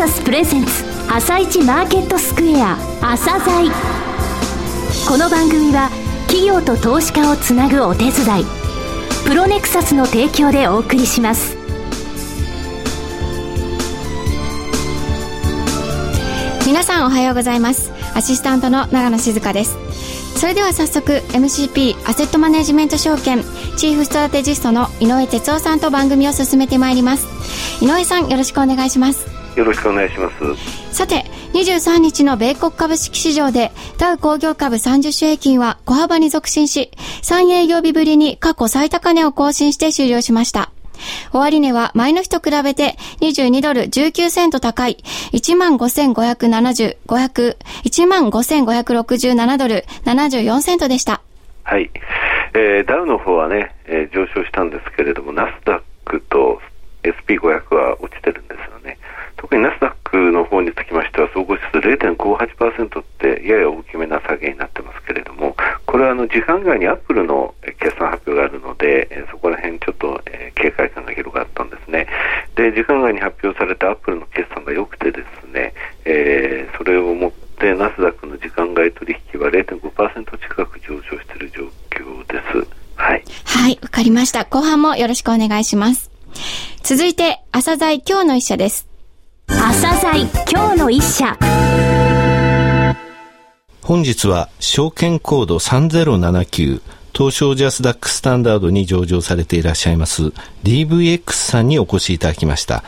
サスプレゼンツ朝一マーケットスクエア朝鮮この番組は企業と投資家をつなぐお手伝いプロネクサスの提供でお送りします。皆さんおはようございます。アシスタントの長野静香です。それでは早速 MCP アセットマネジメント証券チーフストラテジストの井上哲夫さんと番組を進めてまいります。井上さんよろしくお願いします。よろしくお願いしますさて23日の米国株式市場でダウ工業株30種平均は小幅に続伸し3営業日ぶりに過去最高値を更新して終了しました終値は前の日と比べて22ドル19セント高い15,570、500、15,567ドル74セントでした。はい。えー、ダウの方はね、えー、上昇したんですけれども、ナスダックと SP500 は落ちてるんですよね。特にナスダックの方につきましては、総合指数0.58%ってやや大きめな下げになってますけれども、これはあの時間外にアップルの決算発表があるので、そこら辺ちょっと、警戒感が広がったんですね。で、時間外に発表されたアップルの決算が良くてですね、えー、それをもってナスダックの時間外取引は0.5%近く上昇している状況です。はい。はい、わかりました。後半もよろしくお願いします。続いて、朝鮮今日の一社です。一社。本日は証券コード3079東証ジャスダックスタンダードに上場されていらっしゃいます DVX さんにお越しいただきました。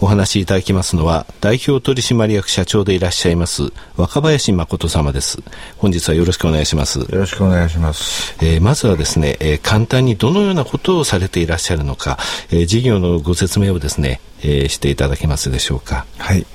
お話しいただきますのは代表取締役社長でいらっしゃいます若林誠様です。本日はよろしくお願いします。よろしくお願いします。えー、まずはですね、えー、簡単にどのようなことをされていらっしゃるのか、えー、事業のご説明をですね、えー、していただけますでしょうか。はい。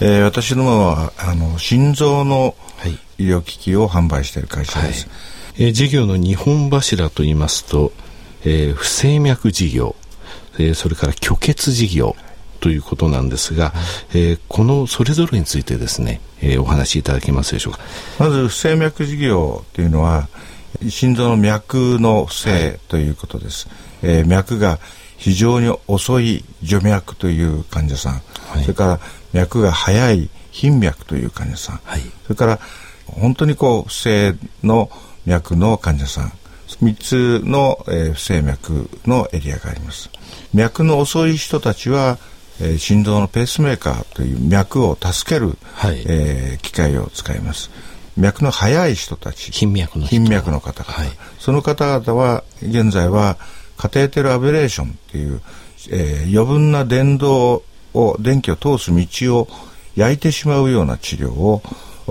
えー、私どもはあの心臓の医療機器を販売している会社です。はい、えー、事業の2本柱といいますと、えー、不整脈事業、えー、それから虚血事業、ということなんですが、えー、このそれぞれについてですね、えー、お話しいただけますでしょうか？まず不整脈事業というのは心臓の脈の不正ということです、はい、えー、脈が非常に遅い除脈という患者さん、はい、それから脈が速い頻脈という患者さん、はい、それから本当にこう不正の脈の患者さん。3つの、えー、不整脈のエリアがあります。脈の遅い人たちはえー、心臓のペースメーカーという脈を助ける、はい、えー、機械を使います。脈の速い人たち。頻脈の頻脈の方々、はい、その方々は現在はカテーテルアベレーションっていう、えー、余分な電動を電気を通す道を焼いてしまうような治療を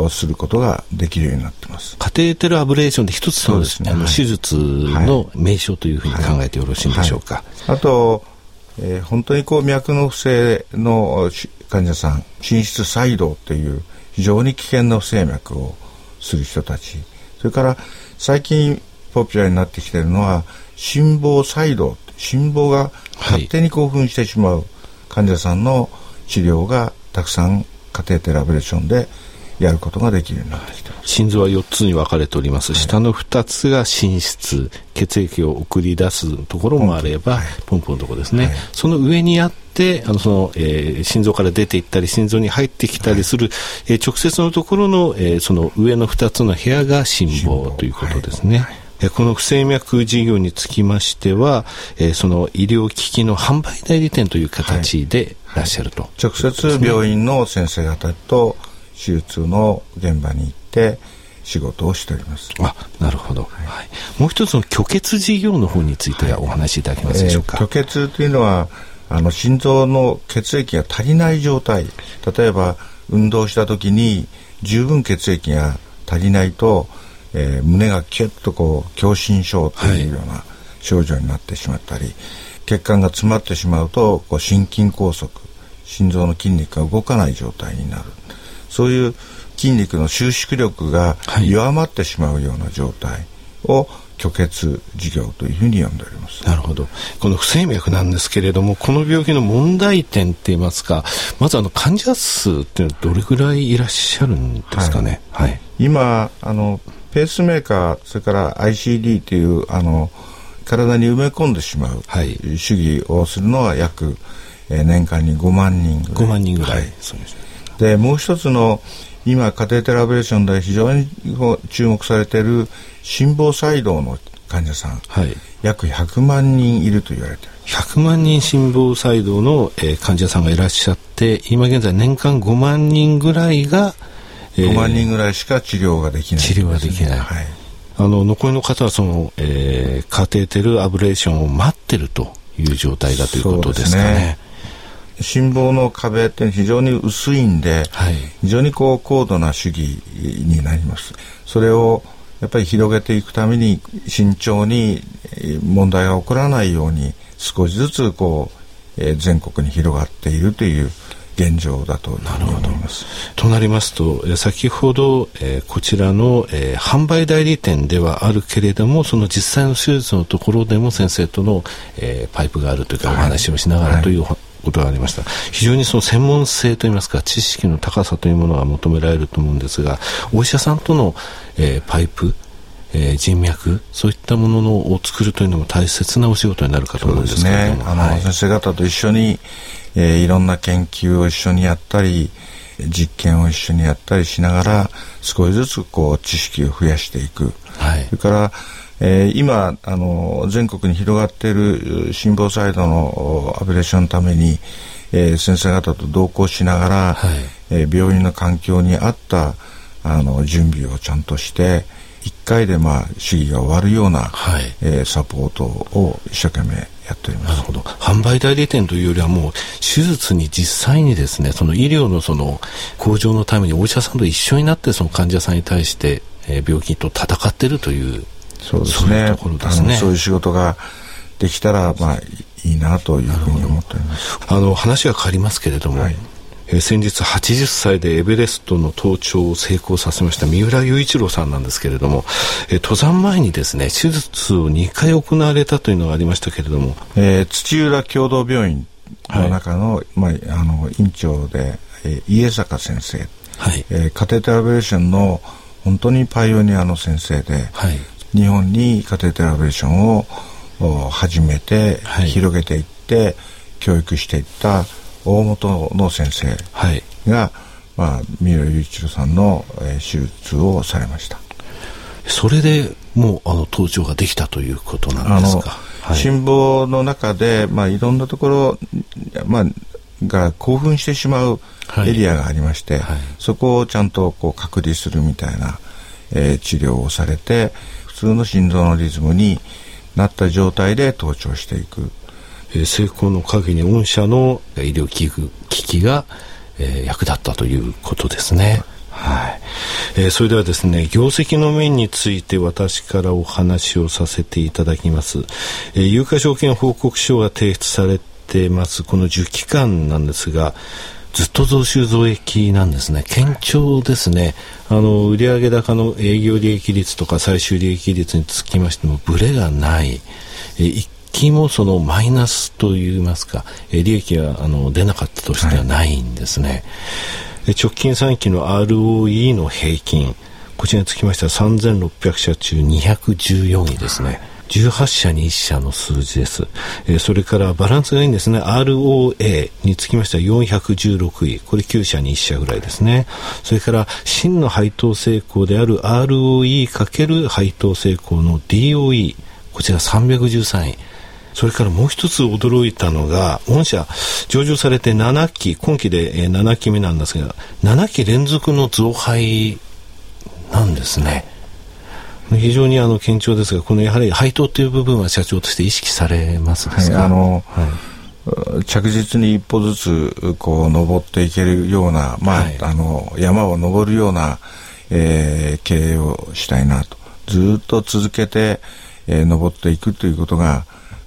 することができるようになってます。カテーテルアブレーションで一つのですね、あの手術の名称というふうに考えてよろしいんでしょうか。はい、あとえー、本当にこう脈の不正の患者さん心室細動という非常に危険な不整脈をする人たち。それから最近ポピュラーになってきているのは心房細動心房が勝手に興奮してしまう患者さんの治療がたくさんカテーテルアブレーションでやることができるようになってきてます。心臓は4つに分かれております、はい、下の2つが心室血液を送り出すところもあればポンプ。のところですね、はい、その上にあってあのその、えー、心臓から出ていったり心臓に入ってきたりする、はい、えー、直接のところの、えー、その上の2つの部屋が心房ということですね。この不整脈事業につきましては、えー、その医療機器の販売代理店という形でい。らっしゃると、はい、直接病院の先生方と手術の現場に行って仕事をしております。あなるほど、はい、もう一つの虚血事業の方についてはお話しいただけますでしょうか、はいえー、虚血というのはあの心臓の血液が足りない状態。例えば運動した時に十分血液が足りないと、えー、胸がキュッとこう狭心症というような症状になってしまったり、はい、血管が詰まってしまうとこう心筋梗塞心臓の筋肉が動かない状態になるそういう筋肉の収縮力が弱まってしまうような状態を虚血事業というふうに呼んでおります。なるほど。この不整脈なんですけれども、この病気の問題点って言いますか、まずあの患者数っていうのはどれぐらいいらっしゃるんですかね？はい。はい、今あのペースメーカーそれから ICD というあの体に埋め込んでしまう、はい、主義をするのは約えー、年間に5万人ぐらい。5万人ぐらい、はい、でもう一つの今家庭テラブレーションで非常に注目されている心房細動の患者さん、はい、約100万人いると言われている。100万人心房細動の、えー、患者さんがいらっしゃって今現在年間5万人ぐらいが、えー、5万人ぐらいしか治療ができない、ね、治療ができない、はい、あの残りの方はその、えー、カテーテルアブレーションを待ってるという状態だということですかね。心房の壁って非常に薄いんで、はい、非常にこう高度な主義になります。それをやっぱり広げていくために慎重に問題が起こらないように少しずつこう、えー、全国に広がっているという現状だと思います。となりますと、先ほど、えー、こちらの、えー、販売代理店ではあるけれども、その実際の手術のところでも先生との、えー、パイプがあるというか、お話をしながらという、はいことがありました。非常にその専門性といいますか知識の高さというものが求められると思うんですがお医者さんとの、えー、パイプえー、人脈そういったもののを作るというのも大切なお仕事になるかと思うんですけれども、ね、あの、はい、先生方と一緒に、えー、いろんな研究を一緒にやったり実験を一緒にやったりしながら少しずつこう知識を増やしていく、はい、それからえー、今あの全国に広がっている心房細動のアブレーションのために、えー、先生方と同行しながら、はい、えー、病院の環境に合ったあの準備をちゃんとして1回でまあ主義が終わるような、はい、えー、サポートを一生懸命やっております。なるほど。販売代理店というよりはもう手術に実際にですねその医療のその向上のためにお医者さんと一緒になってその患者さんに対して、えー、病気と戦っているというそうですね。そういうところですね。そういう仕事ができたらまあいいなというふうに思っております。あの話が変わりますけれども、はいえ先日80歳でエベレストの登頂を成功させました三浦雄一郎さんなんですけれども、え登山前にですね手術を2回行われたというのがありましたけれども、えー、土浦共同病院の中のはい、まあ、あの院長で、えー、家坂先生、はい。えー、カテーテラベレーションの本当にパイオニアの先生で、はい、日本にカテーテラベレーションを始めて、はい、広げていって教育していった大本の先生が、はい、まあ、三浦雄一郎さんの、えー、手術をされました。それでもうあの登頂ができたということなんですか、はい、心房の中で、まあ、いろんなところ、まあ、が興奮してしまうエリアがありまして、はい、そこをちゃんとこう隔離するみたいな、えー、治療をされて普通の心臓のリズムになった状態で登頂していく。え、成功の陰に御社の医療器具機器が、え、役立ったということですね。はい、えー、それではですね業績の面について私からお話をさせていただきます、えー、有価証券報告書が提出されてますこの受期間なんですがずっと増収増益なんですね。堅調ですね。あの、売上高の営業利益率とか最終利益率につきましても、ブレがない。え一期もそのマイナスといいますか、え利益があの出なかったとしてはないんですね。はい、直近3期の ROE の平均、こちらにつきましては3600社中214位ですね。18社に1社の数字です。えー、それからバランスがいいんですね。ROA につきましては416位。これ9社に1社ぐらいですね。それから真の配当成功である ROE× 配当成功の DOE。こちら313位。それからもう一つ驚いたのが、御社上場されて7期、今期で7期目なんですが、7期連続の増配なんですね。非常にあの堅調ですが、このやはり配当という部分は社長として意識されますはい、あの、はい、着実に一歩ずつこう登っていけるような、まあ、はい、あの山を登るような、えー、経営をしたいなと。ずっと続けて、えー、登っていくということが、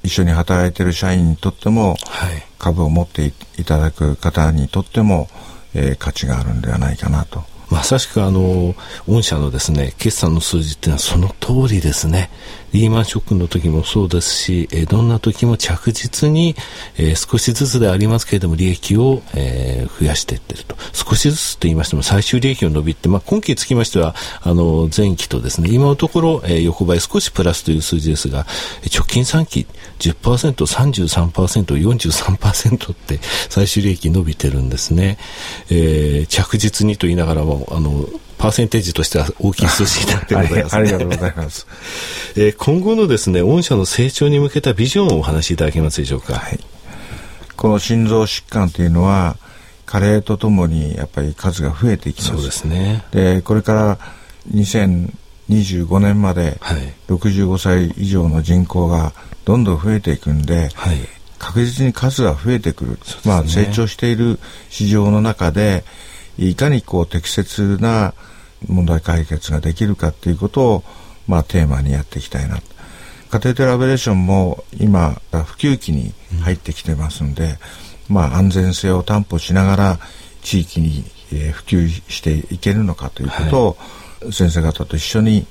一緒に働いている社員にとっても、はい、株を持っていただく方にとっても、えー、価値があるんではないかなとまさしくあの、御社のですね、決算の数字っていうのはその通りですね。リーマンショックの時もそうですし、え、どんな時も着実に、えー、少しずつでありますけれども、利益を、えー、増やしていってると。少しずつと言いましても、最終利益の伸びて、まあ、今期につきましては、あの、前期とですね、今のところ、えー、横ばい少しプラスという数字ですが、直近3期10%、33%、43%って最終利益伸びてるんですね。えー、着実にと言いながらも、あの、パーセンテージとしては大きい数字になってございます、ね、ありがとうございます。えー、今後のですね、御社の成長に向けたビジョンをお話しいただけますでしょうか？はい、この心臓疾患というのは、加齢とともにやっぱり数が増えていきます。そうですね。で、これから2025年まで65歳以上の人口がどんどん増えていくんで、はい、確実に数が増えてくる、ね、まあ、成長している市場の中でいかにこう適切な問題解決ができるかということを、まあ、テーマにやっていきたいな。家庭テラベレーションも今普及期に入ってきてますんで、うん、まあ、安全性を担保しながら地域に、えー、普及していけるのかということを、はい、先生方と一緒に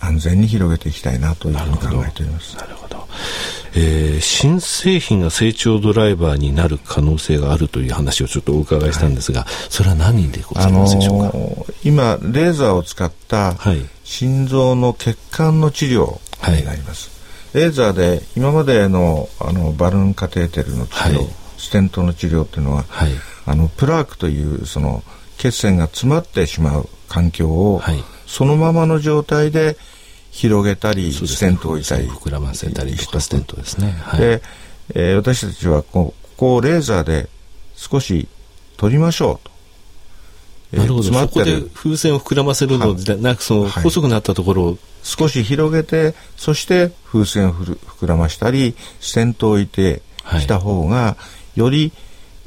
安全に広げていきたいなというふうに考えております。なるほど。えー、新製品が成長ドライバーになる可能性があるという話をちょっとお伺いしたんですが、はい、それは何でございますでしょうか、あのー、今、レーザーを使った心臓の血管の治療になります。はい、レーザーで今までのあのバルーンカテーテルの治療、はい、ステントの治療っていうのは、あのプラークというその血栓が詰まってしまう環境を、そのままの状態で広げたり、ステントを置いたり。膨らませたりとか、ステントですね。はい、で、えー、私たちはここをレーザーで少し取りましょうと。なるほど、そこで風船を膨らませるのでなく、その細くなったところを、少し広げて、そして風船を膨らましたり、ステントを置いてした方が、より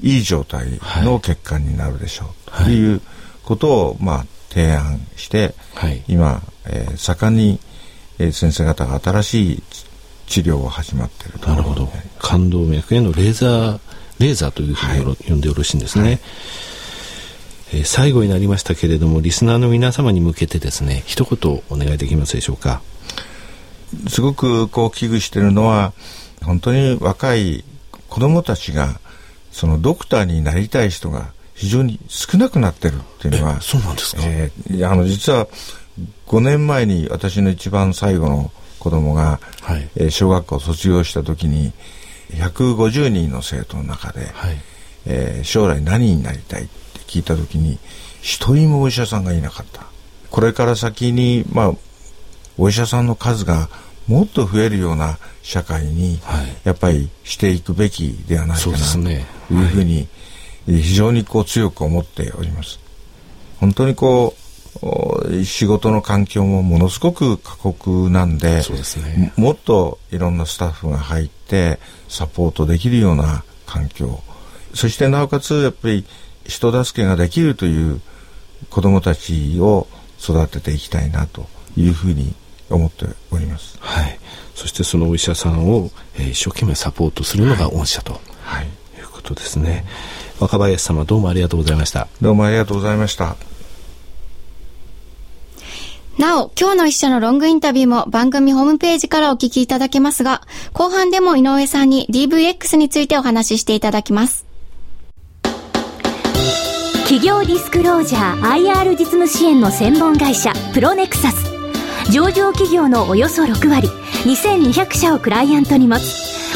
いい状態の血管になるでしょう、ということを、まあ、提案して、はい、今、えー、盛んにえ先生方が新しい治療を始まっているなるほど。冠動脈へのレーザーレーザーというふうに、はい、呼んでよろしいんですね、はい、えー、最後になりましたけれどもリスナーの皆様に向けてですね一言お願いできますでしょうか？すごくこう危惧しているのは本当に若い子どもたちがそのドクターになりたい人が非常に少なくなってるっていうのはそうなんですか、えー、あの実は5年前に私の一番最後の子供が、はい、えー、小学校を卒業した時に150人の生徒の中で、はい、えー、将来何になりたいって聞いた時に一人もお医者さんがいなかった。これから先に、まあ、お医者さんの数がもっと増えるような社会に、はい、やっぱりしていくべきではないかなというふうに、非常にこう強く思っております。本当にこう仕事の環境もものすごく過酷なんで、ね、もっといろんなスタッフが入ってサポートできるような環境そしてなおかつやっぱり人助けができるという子どもたちを育てていきたいなというふうに思っております。はい。そしてそのお医者さんを、えー、一生懸命サポートするのが御社と、はい、いうことですね。若林様どうもありがとうございました。どうもありがとうございました。なお、今日の一社のロングインタビューも番組ホームページからお聞きいただけますが、後半でも井上さんに DVX についてお話ししていただきます。企業ディスクロージャー IR 実務支援の専門会社プロネクサス上場企業のおよそ6割2200社をクライアントに持つ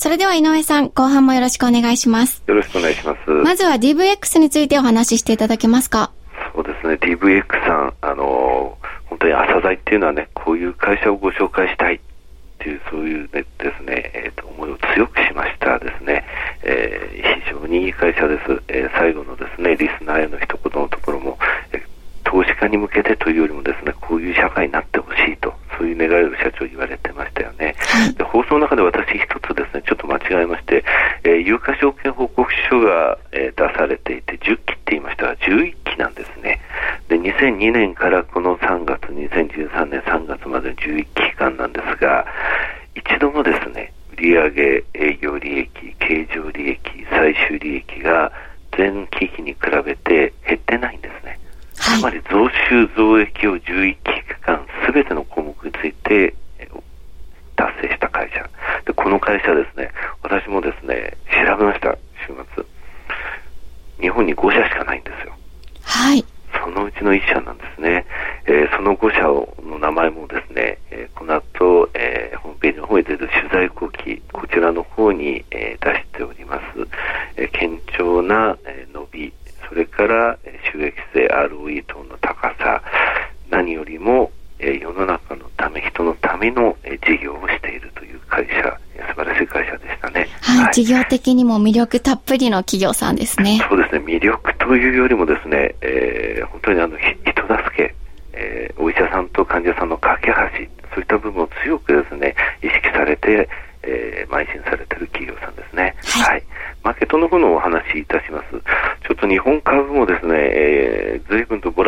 それでは井上さん、後半もよろしくお願いします。よろしくお願いします。まずは DVX についてお話ししていただけますか？そうですね、DVX さん、あの本当に朝材っていうのはね、こういう会社をご紹介したいっていう、そういう、ね、ですね、えーと、思いを強くしましたですね、えー、非常にいい会社です、えー、最後のですね、リスナーへの一言のところも、えー、投資家に向けてというよりもですね、こういう社会になってほしいと、そういう願いを社長言われてましたよね。で放送の中で私一つですね、ちょっと間違えまして、えー、有価証券報告書が、えー、出されていて、10期って言いましたが、11期なんですね。で、2002年からこの3月、2013年3月までの11期間なんですが、一度もですね、売上、営業利益、経常利益、最終利益が前期比に比べて減ってないんですね。つまり増収増益を11期間すべての項目について達成した会社。で、この会社ですね、私もですね、調べました、週末。日本に5社しかないんですよ。はい。そのうちの1社なんですね。えー、その5社の名前もですね、えー、この後、えー、ホームページの方に出る取材後期、こちらの方に、えー、出しております。えー、堅調な、えー、伸び、それから、えー、収益性 ROE 等の高さ、何よりも、えー、世の中のため、人のための、えー、事業をしているという会社、素晴らしい会社でしたね。はい、はい、事業的にも魅力たっぷりの企業さんですね。そうですね、魅力というよりもですね、えー、本当にあの、人助け、えー、お医者さんと患者さんの架け橋、そういった部分を強くですね、意識されて、えー、邁進されている企業さんですね。はい、はい。マーケットの方のお話しいたします。ちょっと日本株もですね、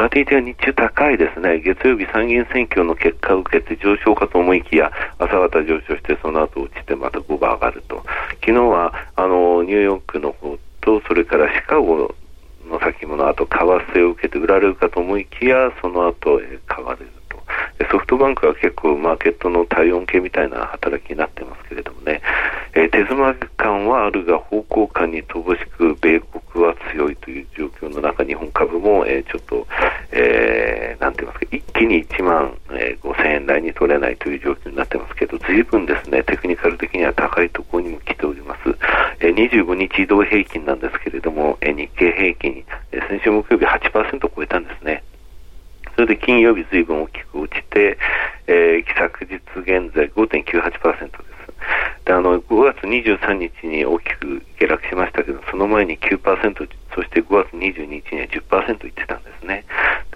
ラティティは日中高いですね。月曜日参議院選挙の結果を受けて上昇かと思いきや、朝方上昇してその後落ちてまた5番上がると。昨日は、あの、ニューヨークの方と、それからシカゴの先物、あと為替を受けて売られるかと思いきや、その後、えー、買われる。ソフトバンクは結構マーケットの体温計みたいな働きになってますけれどもね、えー、手詰まり感はあるが方向感に乏しく米国は強いという状況の中、日本株も、えー、ちょっと、えー、なんて言いますか、一気に1万、えー、5000円台に取れないという状況になってますけど、随分ですね、テクニカル的には高いところにも来ております。えー、25日移動平均なんですけれども、えー、日経平均、えー、先週木曜日8%を超えたんですね。それで金曜日随分大きく落ちて、えー、昨日現在5.98%です。で、あの、5月23日に大きく下落しましたけど、その前に9%、そして5月22日には10%いってたんですね。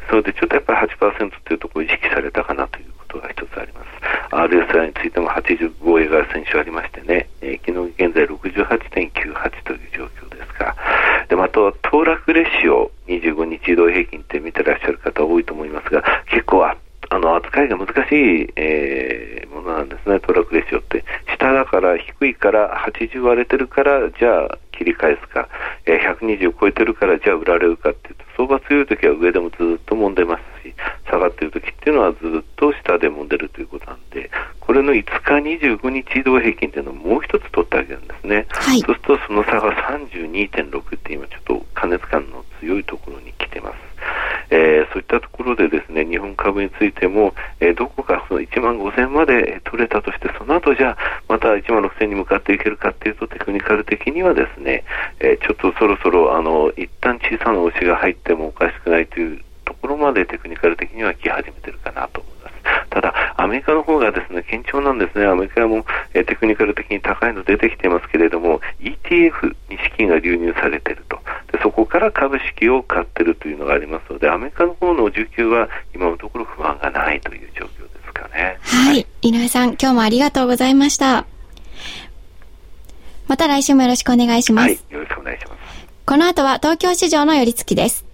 それでちょっとやっぱり8%というところを意識されたかなということが一つあります。RSI についても85円が先週ありましてね、えー、昨日現在68.98という状況ですが、で、また、騰落レシオ25日移動平均って見てらっしゃる方多いと思いますが、結構ああの扱いが難しい、えー、ものなんですね、トラックレシオって。下だから低いから80割れてるからじゃあ切り返すか、えー、120超えてるからじゃあ売られるかって相場強い時は上でもずっと揉んでますし下がってる時っていうのはずっと下で揉んでるということなんでこれの5日25日移動平均っていうのをもう一つ取ってあげるんですね、はい、そうするとその差が32.6って今ちょっと加熱感の強いところに来てます。えー、そういったところでですね日本株についても、えー、どこかその1万5000まで取れたとしてその後じゃあまた1万6000に向かっていけるかっていうとテクニカル的にはですね、えー、ちょっとそろそろあの一旦小さな押しが入ってもおかしくないというところまでテクニカル的には来始めてるかなと思います。ただ、アメリカの方がですね、堅調なんですね。アメリカも、えー、テクニカル的に高いの出てきてますけれども、ETF に資金が流入されていると。でそこから株式を買ってるというのがありますので、アメリカの方の需給は今のところ不安がないという状況ですかね。はい。はい、井上さん、今日もありがとうございました。また来週もよろしくお願いします。はい、よろしくお願いします。この後は東京市場の寄り付きです。